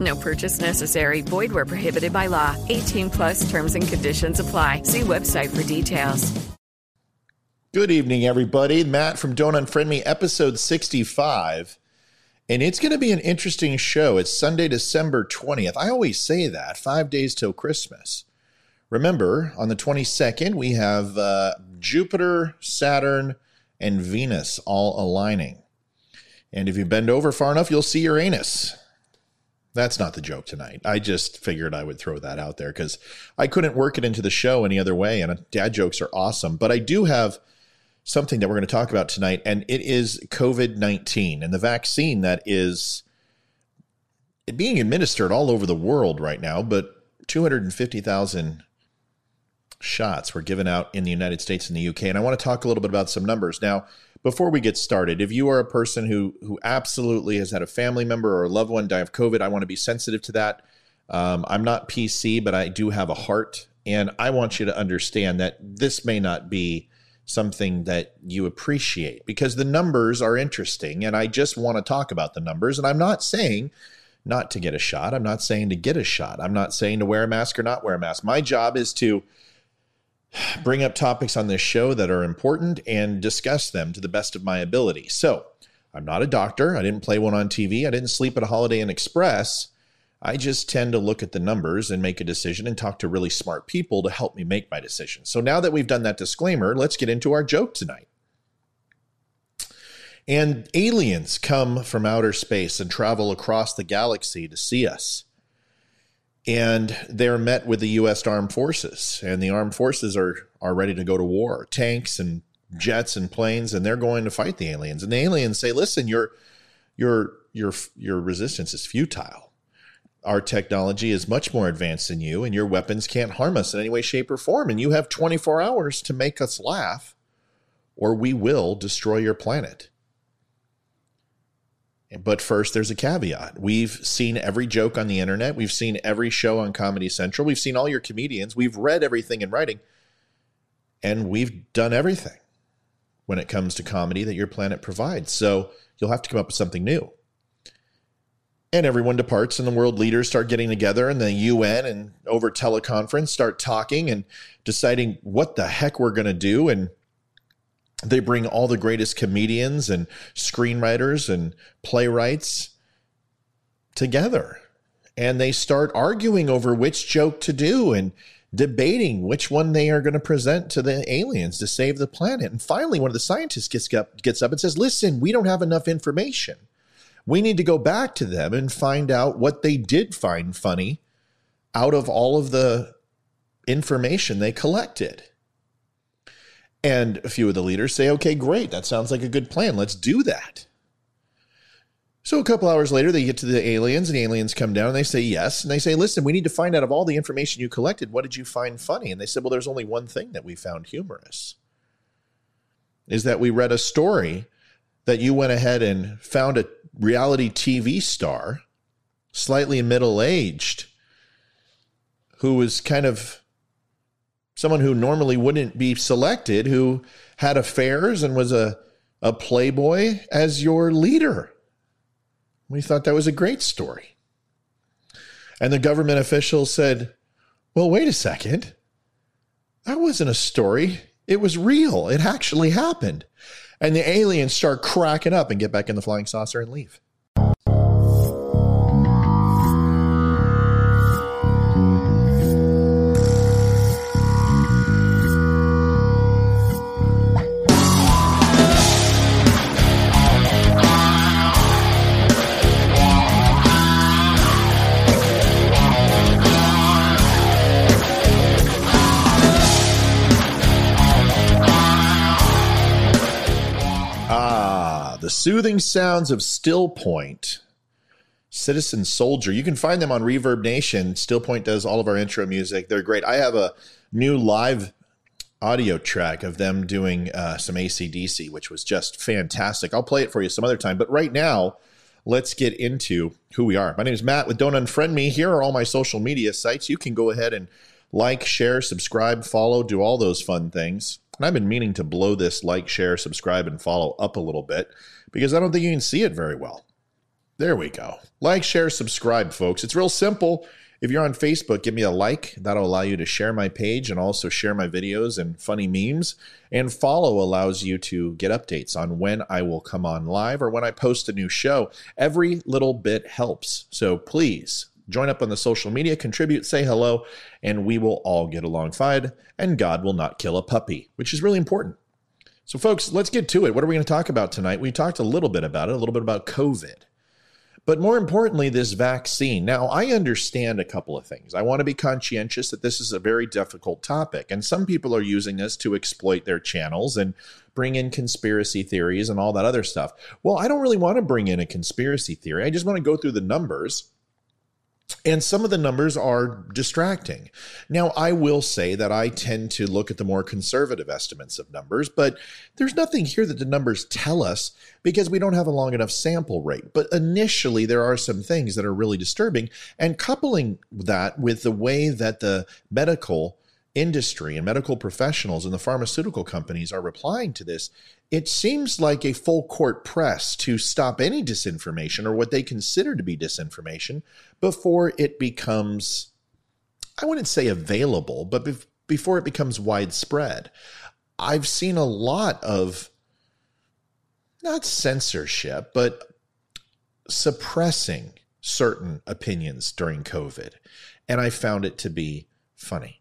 No purchase necessary. Void where prohibited by law. 18 plus terms and conditions apply. See website for details. Good evening, everybody. Matt from Don't Unfriend Me, episode 65. And it's going to be an interesting show. It's Sunday, December 20th. I always say that, five days till Christmas. Remember, on the 22nd, we have uh, Jupiter, Saturn, and Venus all aligning. And if you bend over far enough, you'll see Uranus. That's not the joke tonight. I just figured I would throw that out there because I couldn't work it into the show any other way. And uh, dad jokes are awesome. But I do have something that we're going to talk about tonight, and it is COVID 19 and the vaccine that is being administered all over the world right now. But 250,000 shots were given out in the United States and the UK. And I want to talk a little bit about some numbers. Now, before we get started, if you are a person who who absolutely has had a family member or a loved one die of COVID, I want to be sensitive to that. Um, I'm not PC, but I do have a heart, and I want you to understand that this may not be something that you appreciate because the numbers are interesting and I just want to talk about the numbers. And I'm not saying not to get a shot. I'm not saying to get a shot. I'm not saying to wear a mask or not wear a mask. My job is to bring up topics on this show that are important and discuss them to the best of my ability. So I'm not a doctor. I didn't play one on TV. I didn't sleep at a Holiday Inn Express. I just tend to look at the numbers and make a decision and talk to really smart people to help me make my decision. So now that we've done that disclaimer, let's get into our joke tonight. And aliens come from outer space and travel across the galaxy to see us. And they're met with the U.S. Armed Forces, and the armed forces are, are ready to go to war tanks and jets and planes, and they're going to fight the aliens. And the aliens say, Listen, your, your, your, your resistance is futile our technology is much more advanced than you, and your weapons can't harm us in any way, shape, or form. And you have 24 hours to make us laugh, or we will destroy your planet. But first, there's a caveat. We've seen every joke on the internet. We've seen every show on Comedy Central. We've seen all your comedians. We've read everything in writing. And we've done everything when it comes to comedy that your planet provides. So you'll have to come up with something new and everyone departs and the world leaders start getting together and the UN and over teleconference start talking and deciding what the heck we're going to do and they bring all the greatest comedians and screenwriters and playwrights together. And they start arguing over which joke to do and debating which one they are going to present to the aliens to save the planet. And finally one of the scientists gets up gets up and says listen we don't have enough information. We need to go back to them and find out what they did find funny out of all of the information they collected. And a few of the leaders say, okay, great. That sounds like a good plan. Let's do that. So a couple hours later, they get to the aliens, and the aliens come down and they say yes. And they say, listen, we need to find out of all the information you collected, what did you find funny? And they said, well, there's only one thing that we found humorous is that we read a story that you went ahead and found a reality TV star, slightly middle aged, who was kind of someone who normally wouldn't be selected, who had affairs and was a, a playboy as your leader. We thought that was a great story. And the government officials said, Well, wait a second. That wasn't a story. It was real. It actually happened and the aliens start cracking up and get back in the flying saucer and leave. Soothing sounds of Still Point, Citizen Soldier. You can find them on Reverb Nation. Still Point does all of our intro music. They're great. I have a new live audio track of them doing uh, some ACDC, which was just fantastic. I'll play it for you some other time. But right now, let's get into who we are. My name is Matt with Don't Unfriend Me. Here are all my social media sites. You can go ahead and like, share, subscribe, follow, do all those fun things. And I've been meaning to blow this like, share, subscribe, and follow up a little bit because I don't think you can see it very well. There we go. Like, share, subscribe, folks. It's real simple. If you're on Facebook, give me a like. That'll allow you to share my page and also share my videos and funny memes. And follow allows you to get updates on when I will come on live or when I post a new show. Every little bit helps. So please Join up on the social media, contribute, say hello, and we will all get along fine. And God will not kill a puppy, which is really important. So, folks, let's get to it. What are we going to talk about tonight? We talked a little bit about it, a little bit about COVID. But more importantly, this vaccine. Now, I understand a couple of things. I want to be conscientious that this is a very difficult topic, and some people are using this to exploit their channels and bring in conspiracy theories and all that other stuff. Well, I don't really want to bring in a conspiracy theory. I just want to go through the numbers and some of the numbers are distracting. Now, I will say that I tend to look at the more conservative estimates of numbers, but there's nothing here that the numbers tell us because we don't have a long enough sample rate. But initially, there are some things that are really disturbing. And coupling that with the way that the medical industry and medical professionals and the pharmaceutical companies are replying to this, it seems like a full court press to stop any disinformation or what they consider to be disinformation before it becomes, I wouldn't say available, but be- before it becomes widespread. I've seen a lot of not censorship, but suppressing certain opinions during COVID. And I found it to be funny.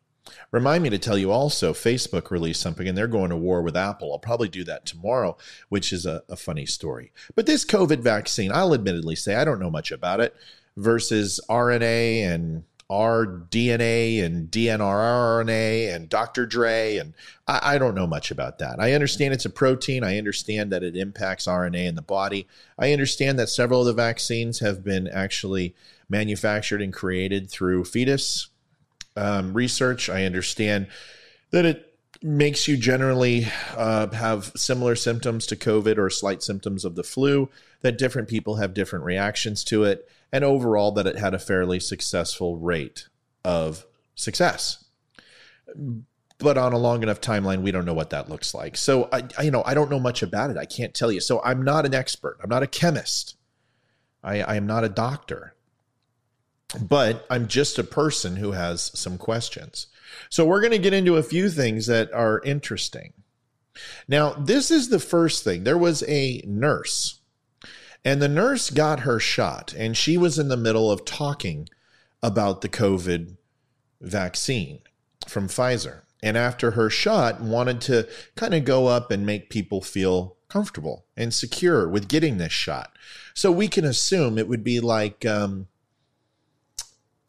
Remind me to tell you also, Facebook released something and they're going to war with Apple. I'll probably do that tomorrow, which is a, a funny story. But this COVID vaccine, I'll admittedly say I don't know much about it versus RNA and rDNA and DNRRNA and Dr. Dre. And I, I, don't know much about that. I understand it's a protein. I understand that it impacts RNA in the body. I understand that several of the vaccines have been actually manufactured and created through fetus um, research. I understand that it makes you generally uh, have similar symptoms to COVID or slight symptoms of the flu, that different people have different reactions to it, and overall that it had a fairly successful rate of success. But on a long enough timeline, we don't know what that looks like. So I, I you know, I don't know much about it. I can't tell you. So I'm not an expert. I'm not a chemist. I, I am not a doctor but I'm just a person who has some questions. So we're going to get into a few things that are interesting. Now, this is the first thing. There was a nurse, and the nurse got her shot, and she was in the middle of talking about the COVID vaccine from Pfizer. And after her shot, wanted to kind of go up and make people feel comfortable and secure with getting this shot. So we can assume it would be like, um,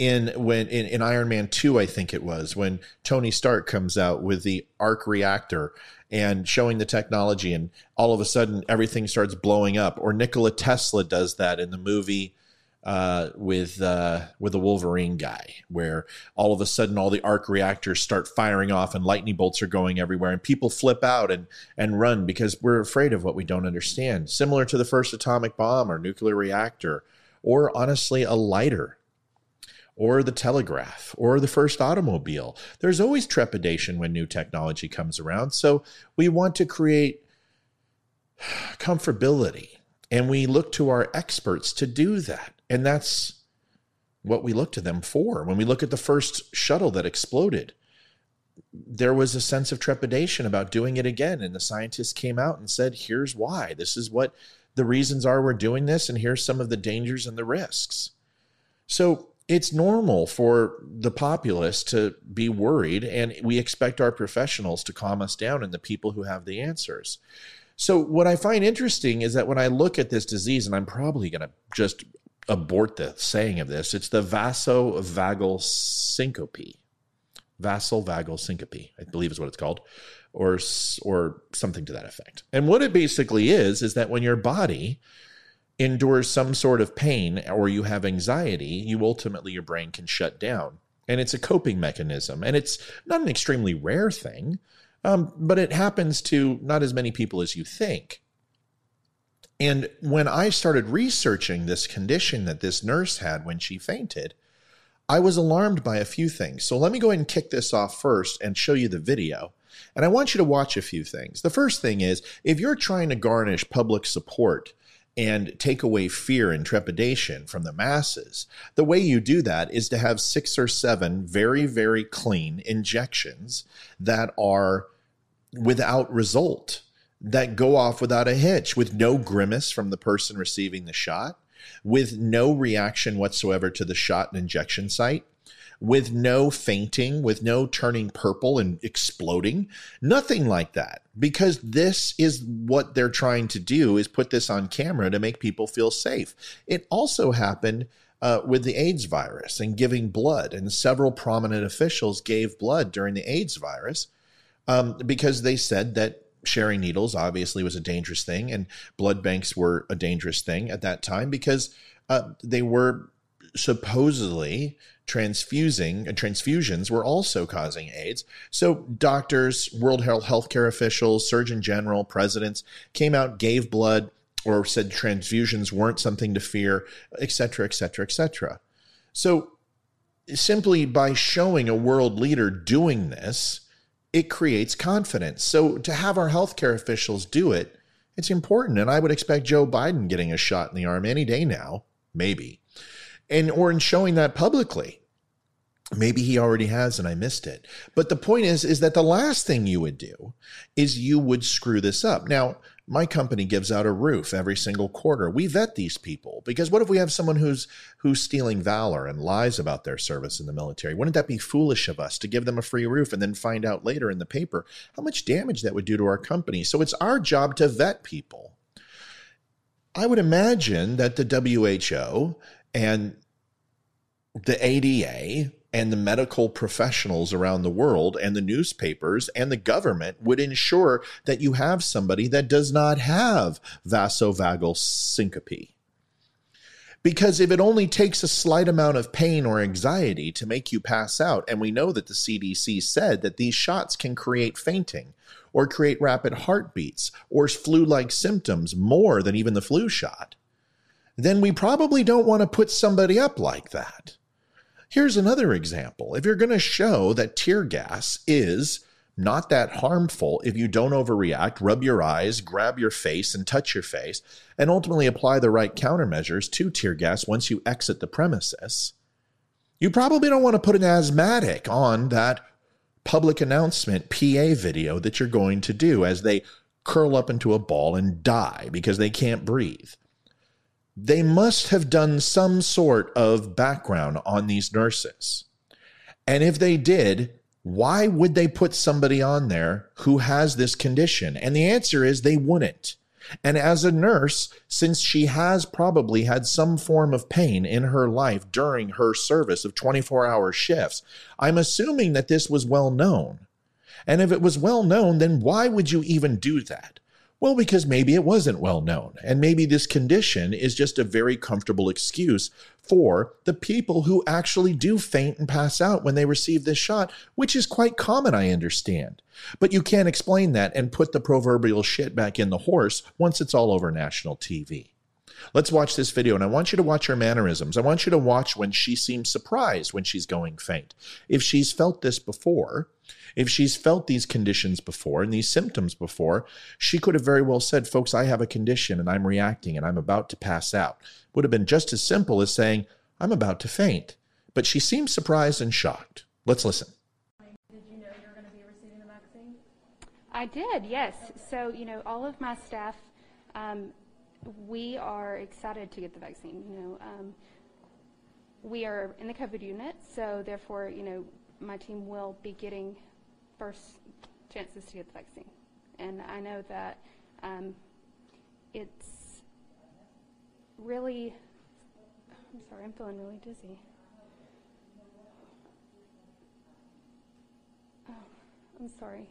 in when in, in Iron Man 2 I think it was when Tony Stark comes out with the arc reactor and showing the technology and all of a sudden everything starts blowing up or Nikola Tesla does that in the movie uh, with uh, with the Wolverine guy, where all of a sudden all the arc reactors start firing off and lightning bolts are going everywhere, and people flip out and and run because we're afraid of what we don't understand. Similar to the first atomic bomb or nuclear reactor, or honestly a lighter or the telegraph or the first automobile. There's always trepidation when new technology comes around. So we want to create comfortability and we look to our experts to do that. And that's what we look to them for. When we look at the first shuttle that exploded, there was a sense of trepidation about doing it again. And the scientists came out and said, here's why. This is what the reasons are we're doing this, and here's some of the dangers and the risks. So it's normal for the populace to be worried, and we expect our professionals to calm us down and the people who have the answers. So, what I find interesting is that when I look at this disease, and I'm probably going to just abort the saying of this, it's the vasovagal syncope. vasovagal syncope, I believe is what it's called, or or something to that effect. And what it basically is is that when your body endures some sort of pain or you have anxiety, you ultimately your brain can shut down. And it's a coping mechanism. And it's not an extremely rare thing, um, but it happens to not as many people as you think. And when I started researching this condition that this nurse had when she fainted, I was alarmed by a few things. So let me go ahead and kick this off first and show you the video. And I want you to watch a few things. The first thing is if you're trying to garnish public support and take away fear and trepidation from the masses, the way you do that is to have six or seven very, very clean injections that are without result, that go off without a hitch, with no grimace from the person receiving the shot, with no reaction whatsoever to the shot and injection site with no fainting, with no turning purple and exploding, nothing like that. Because this is what they're trying to do is put this on camera to make people feel safe. It also happened uh, with the AIDS virus and giving blood, and several prominent officials gave blood during the AIDS virus um, because they said that sharing needles obviously was a dangerous thing, and blood banks were a dangerous thing at that time because uh, they were supposedly transfusing and transfusions were also causing AIDS. So doctors, World Health healthcare officials, Surgeon General, presidents came out, gave blood, or said transfusions weren't something to fear, et cetera, et cetera, et cetera. So simply by showing a world leader doing this, it creates confidence. So to have our healthcare officials do it, it's important. And I would expect Joe Biden getting a shot in the arm any day now, maybe. And or in showing that publicly. Maybe he already has and i missed it. But the point is is that the last thing you would do is you would screw this up. Now my company gives out a roof every single quarter. We vet these people because what if we have someone who's who's stealing valor and lies about their service in the military? Wouldn't that be foolish of us to give them a free roof and then find out later in the paper how much damage that would do to our company? So it's our job to vet people. I would imagine that the who and the ada and the medical professionals around the world and the newspapers and the government would ensure that you have somebody that does not have vasovagal syncope. Because if it only takes a slight amount of pain or anxiety to make you pass out, and we know that the CDC said that these shots can create fainting or create rapid heartbeats or flu like symptoms more than even the flu shot, then we probably don't want to put somebody up like that. Here's another example. If you're going to show that tear gas is not that harmful if you don't overreact, rub your eyes, grab your face, and touch your face, and ultimately apply the right countermeasures to tear gas once you exit the premises, you probably don't want to put an asthmatic on that public announcement PA video that you're going to do as they curl up into a ball and die because they can't breathe they must have done some sort of background on these nurses. And if they did, why would they put somebody on there who has this condition? And the answer is they wouldn't. And as a nurse, since she has probably had some form of pain in her life during her service of 24 hour shifts, I'm assuming that this was well known. And if it was well known, then why would you even do that? Well, because maybe it wasn't well known, and maybe this condition is just a very comfortable excuse for the people who actually do faint and pass out when they receive this shot, which is quite common, I understand. But you can't explain that and put the proverbial shit back in the horse once it's all over national TV. Let's watch this video, and I want you to watch her mannerisms. I want you to watch when she seems surprised when she's going faint. If she's felt this before, if she's felt these conditions before and these symptoms before, she could have very well said, Folks, I have a condition and I'm reacting and I'm about to pass out. Would have been just as simple as saying, I'm about to faint. But she seems surprised and shocked. Let's listen. Did you know you were going to be receiving the vaccine? I did, yes. So, you know, all of my staff, um, we are excited to get the vaccine. You know, um, we are in the COVID unit, so therefore, you know, my team will be getting first chances to get the vaccine. And I know that um, it's really, I'm sorry, I'm feeling really dizzy. I'm sorry.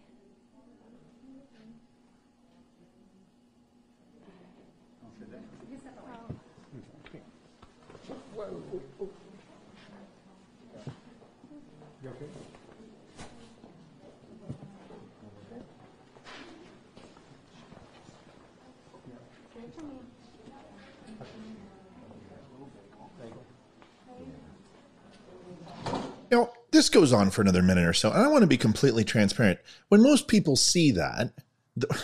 Now, this goes on for another minute or so, and I want to be completely transparent. When most people see that, th-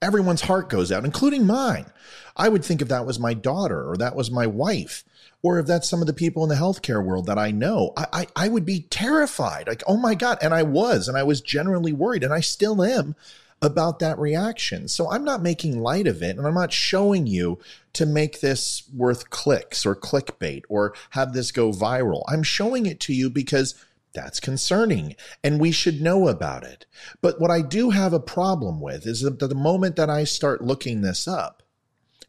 everyone's heart goes out, including mine. I would think if that was my daughter or that was my wife, or if that's some of the people in the healthcare world that I know, I, I, I would be terrified. Like, oh my God. And I was, and I was generally worried, and I still am about that reaction. So I'm not making light of it, and I'm not showing you to make this worth clicks or clickbait or have this go viral. I'm showing it to you because that's concerning and we should know about it. But what I do have a problem with is that the moment that I start looking this up,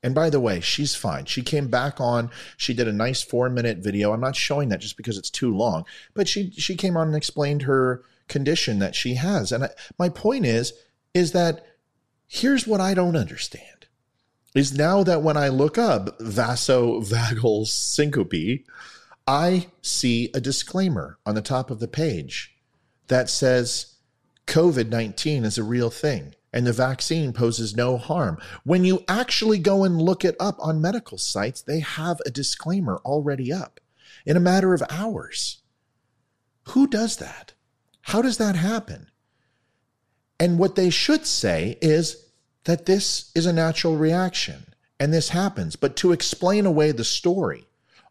and by the way, she's fine. She came back on. She did a nice four minute video. I'm not showing that just because it's too long, but she she came on and explained her condition that she has. And I, my point is, is that here's what I don't understand is now that when I look up vasovagal syncope, I see a disclaimer on the top of the page that says COVID 19 is a real thing and the vaccine poses no harm. When you actually go and look it up on medical sites, they have a disclaimer already up in a matter of hours. Who does that? How does that happen? And what they should say is that this is a natural reaction and this happens. But to explain away the story,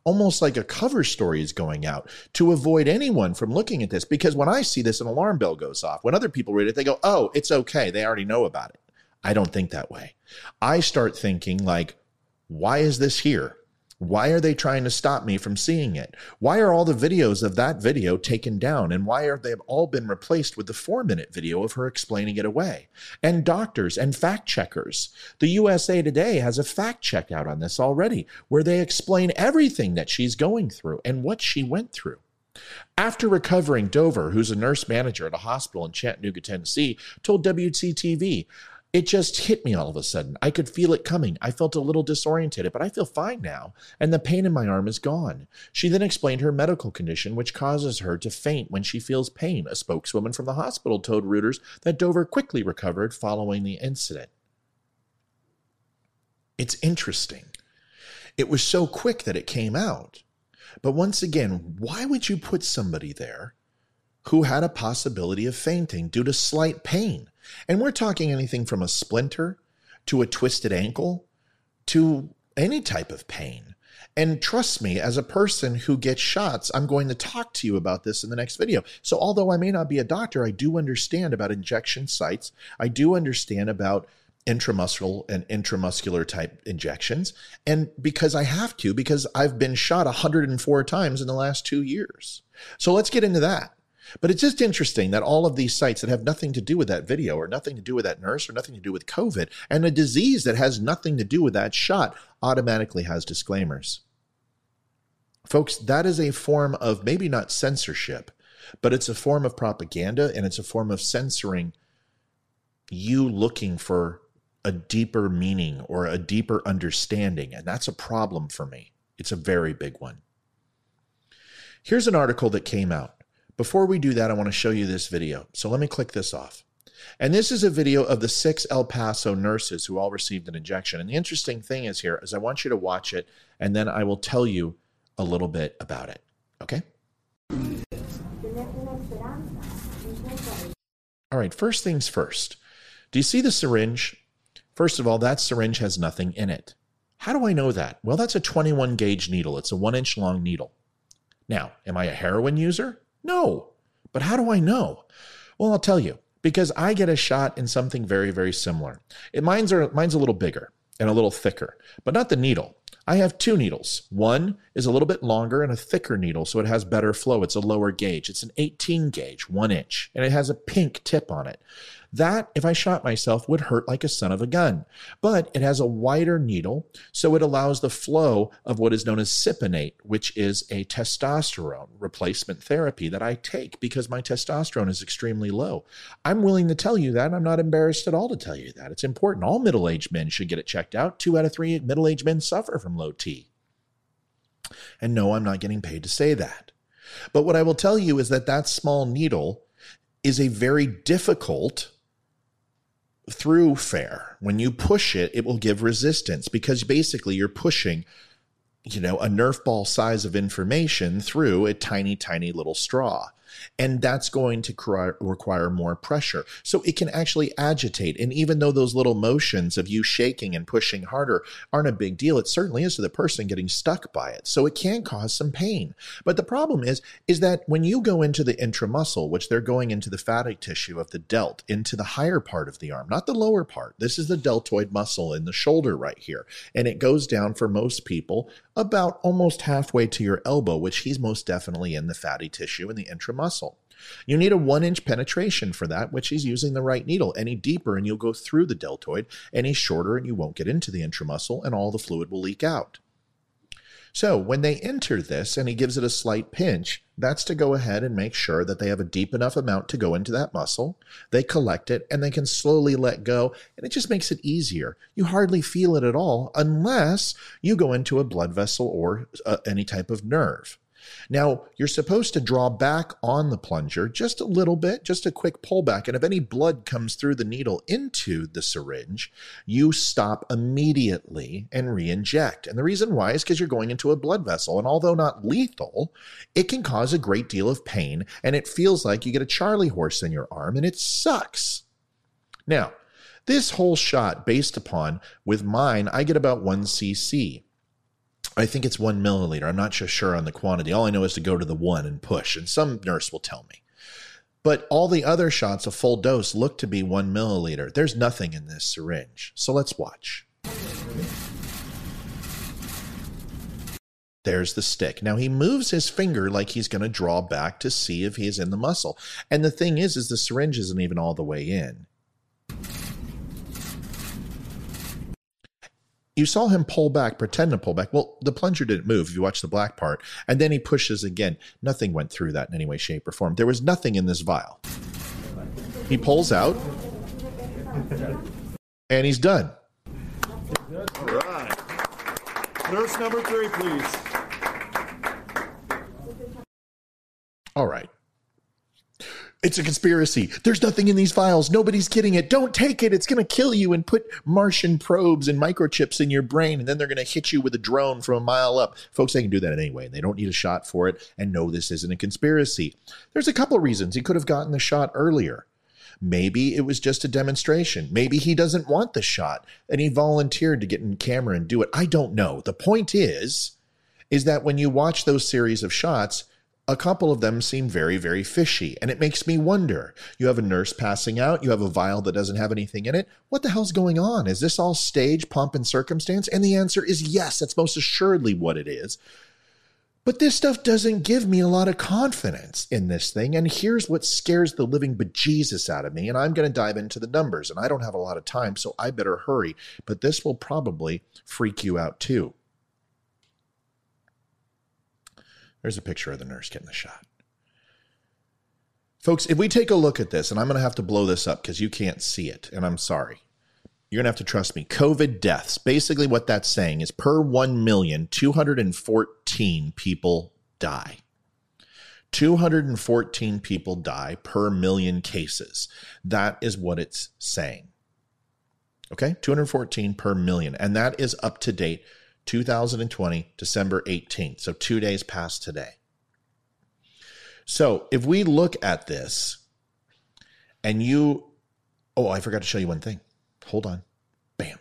almost like a cover story is going out to avoid anyone from looking at this. Because when I see this, an alarm bell goes off. When other people read it, they go, oh, it's okay. They already know about it. I don't think that way. I start thinking, like, why is this here? Why are they trying to stop me from seeing it? Why are all the videos of that video taken down? And why are they all been replaced with the four minute video of her explaining it away? And doctors and fact checkers. The USA Today has a fact check out on this already, where they explain everything that she's going through and what she went through. After recovering, Dover, who's a nurse manager at a hospital in Chattanooga, Tennessee, told WCTV, it just hit me all of a sudden. I could feel it coming. I felt a little disoriented, but I feel fine now, and the pain in my arm is gone. She then explained her medical condition, which causes her to faint when she feels pain. A spokeswoman from the hospital told Reuters that Dover quickly recovered following the incident. It's interesting. It was so quick that it came out. But once again, why would you put somebody there who had a possibility of fainting due to slight pain? And we're talking anything from a splinter to a twisted ankle to any type of pain. And trust me, as a person who gets shots, I'm going to talk to you about this in the next video. So, although I may not be a doctor, I do understand about injection sites. I do understand about intramuscular and intramuscular type injections. And because I have to, because I've been shot 104 times in the last two years. So, let's get into that. But it's just interesting that all of these sites that have nothing to do with that video or nothing to do with that nurse or nothing to do with COVID and a disease that has nothing to do with that shot automatically has disclaimers. Folks, that is a form of maybe not censorship, but it's a form of propaganda and it's a form of censoring you looking for a deeper meaning or a deeper understanding. And that's a problem for me. It's a very big one. Here's an article that came out. Before we do that, I want to show you this video. So let me click this off. And this is a video of the six El Paso nurses who all received an injection. And the interesting thing is here is I want you to watch it and then I will tell you a little bit about it. Okay? All right, first things first. Do you see the syringe? First of all, that syringe has nothing in it. How do I know that? Well, that's a 21 gauge needle. It's a one inch long needle. Now, am I a heroin user? No. But how do I know? Well, I'll tell you. Because I get a shot in something very, very similar. It, mine's, are, mine's a little bigger and a little thicker, but not the needle. I have two needles. One is a little bit longer and a thicker needle, so it has better flow. It's a lower gauge. It's an 18 gauge, one inch, and it has a pink tip on it. That, if I shot myself, would hurt like a son of a gun. But it has a wider needle, so it allows the flow of what is known as Cypionate, which is a testosterone replacement therapy that I take because my testosterone is extremely low. I'm willing to tell you that. I'm not embarrassed at all to tell you that. It's important. All middle aged men should get it checked out. Two out of three middle aged men suffer from low T. And no, I'm not getting paid to say that. But what I will tell you is that that small needle is a very difficult through fair. When you push it, it will give resistance because basically you're pushing, you know, a Nerf ball size of information through a tiny, tiny little straw and that's going to require more pressure. So it can actually agitate. And even though those little motions of you shaking and pushing harder aren't a big deal, it certainly is to the person getting stuck by it. So it can cause some pain. But the problem is, is that when you go into the intramuscle, which they're going into the fatty tissue of the delt, into the higher part of the arm, not the lower part. This is the deltoid muscle in the shoulder right here. And it goes down for most people about almost halfway to your elbow, which he's most definitely in the fatty tissue in the intramuscle. You need a one inch penetration for that, which he's using the right needle. Any deeper, and you'll go through the deltoid. Any shorter, and you won't get into the intramuscle, and all the fluid will leak out. So when they enter this and he gives it a slight pinch, that's to go ahead and make sure that they have a deep enough amount to go into that muscle. They collect it and they can slowly let go. And it just makes it easier. You hardly feel it at all unless you go into a blood vessel or uh, any type of nerve. Now, you're supposed to draw back on the plunger just a little bit, just a quick pullback. And if any blood comes through the needle into the syringe, you stop immediately and re inject. And the reason why is because you're going into a blood vessel. And although not lethal, it can cause a great deal of pain. And it feels like you get a Charlie horse in your arm, and it sucks. Now, this whole shot, based upon with mine, I get about 1 cc. I think it's one milliliter. I'm not sure on the quantity. All I know is to go to the one and push, and some nurse will tell me. But all the other shots, a full dose, look to be one milliliter. There's nothing in this syringe. So let's watch. There's the stick. Now he moves his finger like he's going to draw back to see if he's in the muscle. And the thing is, is the syringe isn't even all the way in. You saw him pull back, pretend to pull back. Well, the plunger didn't move if you watch the black part. And then he pushes again. Nothing went through that in any way, shape, or form. There was nothing in this vial. He pulls out, and he's done. All right. Nurse number three, please. All right. It's a conspiracy. There's nothing in these files. Nobody's kidding it. Don't take it. It's going to kill you and put Martian probes and microchips in your brain, and then they're going to hit you with a drone from a mile up. Folks, they can do that anyway. They don't need a shot for it. And no, this isn't a conspiracy. There's a couple of reasons he could have gotten the shot earlier. Maybe it was just a demonstration. Maybe he doesn't want the shot and he volunteered to get in camera and do it. I don't know. The point is, is that when you watch those series of shots, a couple of them seem very, very fishy. And it makes me wonder. You have a nurse passing out, you have a vial that doesn't have anything in it. What the hell's going on? Is this all stage, pomp, and circumstance? And the answer is yes, that's most assuredly what it is. But this stuff doesn't give me a lot of confidence in this thing. And here's what scares the living bejesus out of me. And I'm going to dive into the numbers. And I don't have a lot of time, so I better hurry. But this will probably freak you out too. There's a picture of the nurse getting the shot. Folks, if we take a look at this, and I'm going to have to blow this up because you can't see it, and I'm sorry. You're going to have to trust me. COVID deaths, basically what that's saying is per 1 million, 214 people die. 214 people die per million cases. That is what it's saying. Okay, 214 per million. And that is up to date 2020, December 18th. So two days past today. So if we look at this and you, oh, I forgot to show you one thing. Hold on. Bam.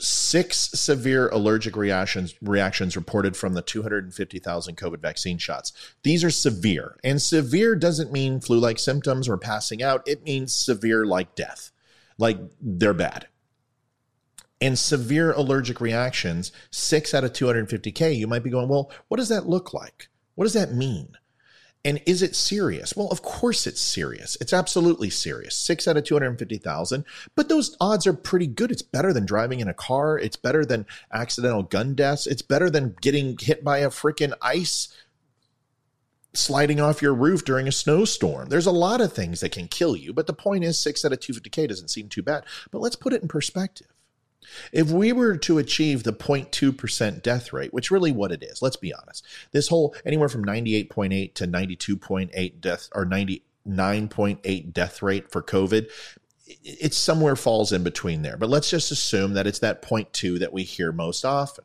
Six severe allergic reactions reactions reported from the 250,000 COVID vaccine shots. These are severe, and severe doesn't mean flu-like symptoms or passing out. It means severe like death, like they're bad and severe allergic reactions, six out of 250K, you might be going, well, what does that look like? What does that mean? And is it serious? Well, of course it's serious. It's absolutely serious. Six out of 250,000. But those odds are pretty good. It's better than driving in a car. It's better than accidental gun deaths. It's better than getting hit by a freaking ice sliding off your roof during a snowstorm. There's a lot of things that can kill you. But the point is, six out of 250K doesn't seem too bad. But let's put it in perspective. If we were to achieve the 0.2% death rate, which really what it is, let's be honest, this whole anywhere from 98.8 to 92.8 death or 99.8 death rate for COVID, it somewhere falls in between there. But let's just assume that it's that 0.2 that we hear most often.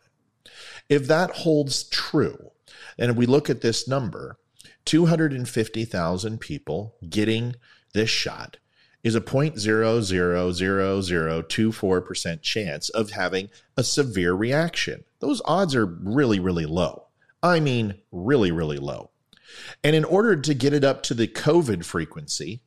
If that holds true, and if we look at this number, 250,000 people getting this shot is a 0.00024% chance of having a severe reaction. Those odds are really, really low. I mean, really, really low. And in order to get it up to the COVID frequency,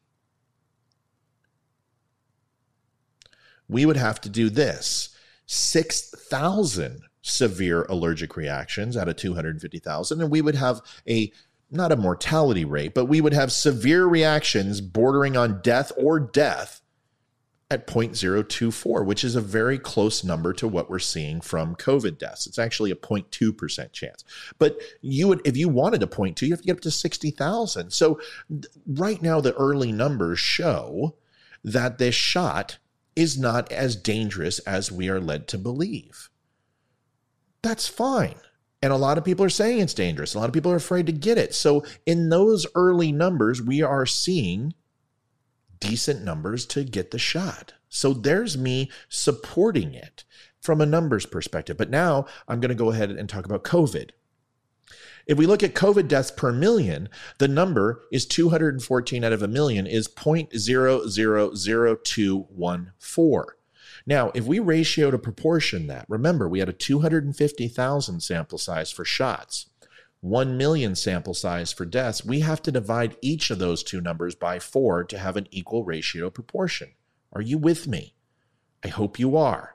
we would have to do this 6,000 severe allergic reactions out of 250,000, and we would have a not a mortality rate, but we would have severe reactions bordering on death or death at 0.024, which is a very close number to what we're seeing from COVID deaths. It's actually a 0.2% chance. But you would, if you wanted a 0.2, you have to get up to 60,000. So right now, the early numbers show that this shot is not as dangerous as we are led to believe. That's fine. And a lot of people are saying it's dangerous. A lot of people are afraid to get it. So, in those early numbers, we are seeing decent numbers to get the shot. So, there's me supporting it from a numbers perspective. But now I'm going to go ahead and talk about COVID. If we look at COVID deaths per million, the number is 214 out of a million, is 0.000214. Now, if we ratio to proportion that, remember we had a 250,000 sample size for shots, 1 million sample size for deaths, we have to divide each of those two numbers by four to have an equal ratio proportion. Are you with me? I hope you are.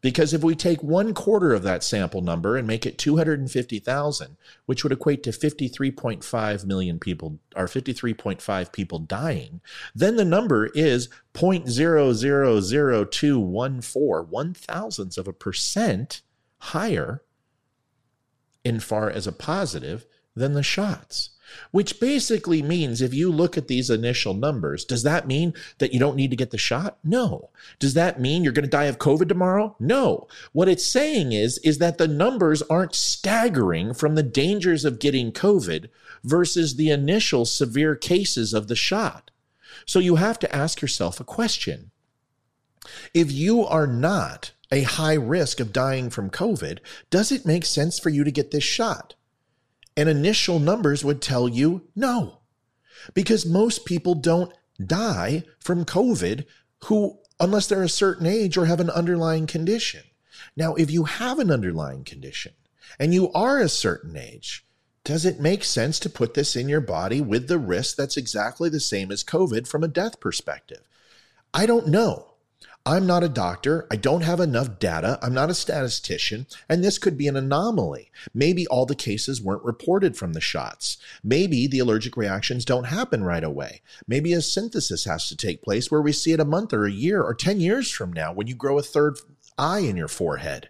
Because if we take one quarter of that sample number and make it 250,000, which would equate to 53.5 million people or 53.5 people dying, then the number is 0.000214, one thousandths of a percent higher in far as a positive than the shots which basically means if you look at these initial numbers, does that mean that you don't need to get the shot? No. Does that mean you're going to die of COVID tomorrow? No. What it's saying is, is that the numbers aren't staggering from the dangers of getting COVID versus the initial severe cases of the shot. So you have to ask yourself a question. If you are not a high risk of dying from COVID, does it make sense for you to get this shot? And initial numbers would tell you no, because most people don't die from COVID who, unless they're a certain age or have an underlying condition. Now, if you have an underlying condition and you are a certain age, does it make sense to put this in your body with the risk that's exactly the same as COVID from a death perspective? I don't know. I'm not a doctor. I don't have enough data. I'm not a statistician. And this could be an anomaly. Maybe all the cases weren't reported from the shots. Maybe the allergic reactions don't happen right away. Maybe a synthesis has to take place where we see it a month or a year or 10 years from now when you grow a third eye in your forehead.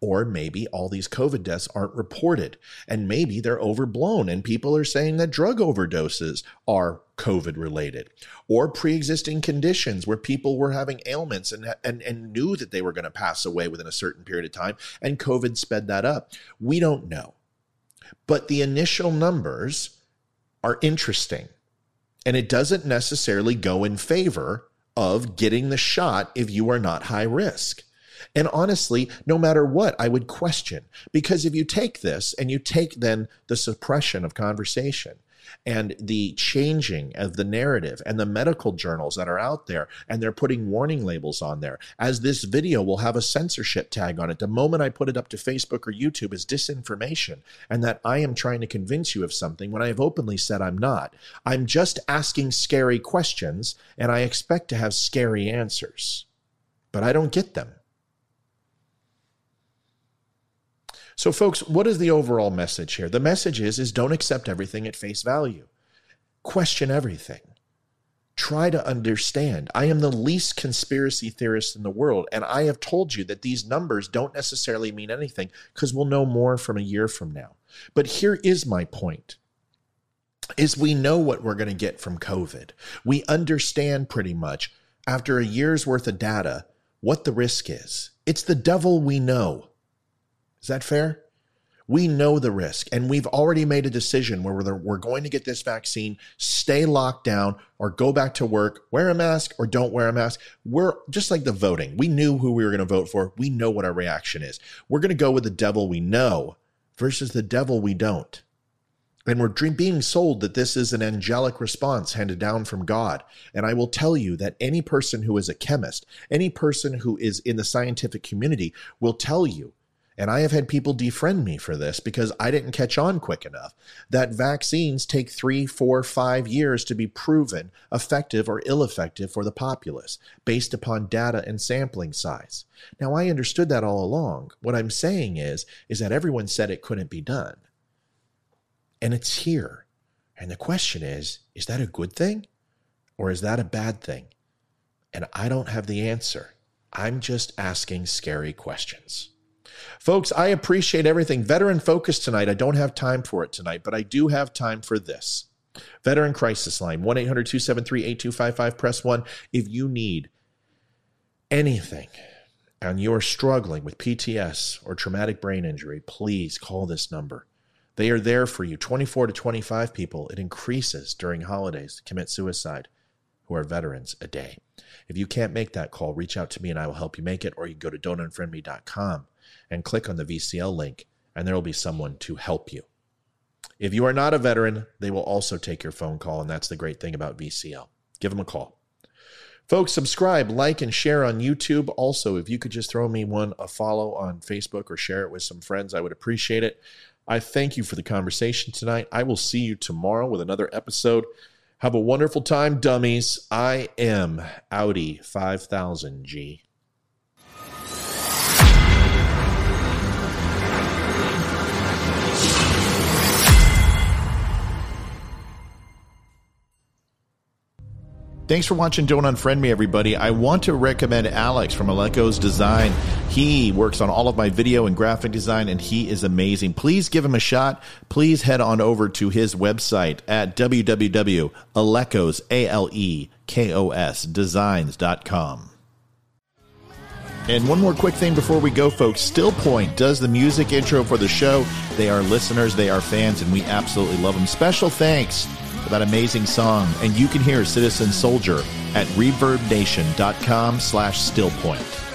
Or maybe all these COVID deaths aren't reported and maybe they're overblown and people are saying that drug overdoses are COVID related or pre existing conditions where people were having ailments and, and, and knew that they were going to pass away within a certain period of time and COVID sped that up. We don't know. But the initial numbers are interesting and it doesn't necessarily go in favor of getting the shot if you are not high risk. And honestly, no matter what, I would question because if you take this and you take then the suppression of conversation and the changing of the narrative and the medical journals that are out there, and they're putting warning labels on there. As this video will have a censorship tag on it, the moment I put it up to Facebook or YouTube is disinformation, and that I am trying to convince you of something when I have openly said I'm not. I'm just asking scary questions, and I expect to have scary answers, but I don't get them. So, folks, what is the overall message here? The message is, is don't accept everything at face value. Question everything. Try to understand. I am the least conspiracy theorist in the world, and I have told you that these numbers don't necessarily mean anything because we'll know more from a year from now. But here is my point is we know what we're going to get from COVID. We understand pretty much after a year's worth of data what the risk is. It's the devil we know. Is that fair? We know the risk, and we've already made a decision where we're, we're going to get this vaccine, stay locked down, or go back to work, wear a mask or don't wear a mask. We're just like the voting. We knew who we were going to vote for. We know what our reaction is. We're going to go with the devil we know versus the devil we don't. And we're being sold that this is an angelic response handed down from God. And I will tell you that any person who is a chemist, any person who is in the scientific community will tell you and I have had people defriend me for this because I didn't catch on quick enough. That vaccines take three, four, five years to be proven effective or ill effective for the populace based upon data and sampling size. Now, I understood that all along. What I'm saying is, is that everyone said it couldn't be done. And it's here. And the question is, is that a good thing or is that a bad thing? And I don't have the answer. I'm just asking scary questions. Folks, I appreciate everything. Veteran focus tonight. I don't have time for it tonight, but I do have time for this. Veteran Crisis Line, 1 800 273 8255. Press 1 if you need anything and you're struggling with PTS or traumatic brain injury, please call this number. They are there for you. 24 to 25 people. It increases during holidays commit suicide who are veterans a day. If you can't make that call, reach out to me and I will help you make it, or you can go to don'tunfriendme.com and click on the VCL link, and there will be someone to help you. If you are not a veteran, they will also take your phone call, and that's the great thing about VCL. Give them a call. Folks, subscribe, like, and share on YouTube. Also, if you could just throw me one a follow on Facebook or share it with some friends, I would appreciate it. I thank you for the conversation tonight. I will see you tomorrow with another episode. Have a wonderful time, dummies. I am Audi 5000G. Thanks for watching Don't Unfriend Me, everybody. I want to recommend Alex from Aleko's Design. He works on all of my video and graphic design, and he is amazing. Please give him a shot. Please head on over to his website at www.alekos, A-L-E-K-O-S, designs.com. And one more quick thing before we go, folks. Still Point does the music intro for the show. They are listeners, they are fans, and we absolutely love them. Special thanks for that amazing song. And you can hear Citizen Soldier at reverbnation.com slash stillpoint.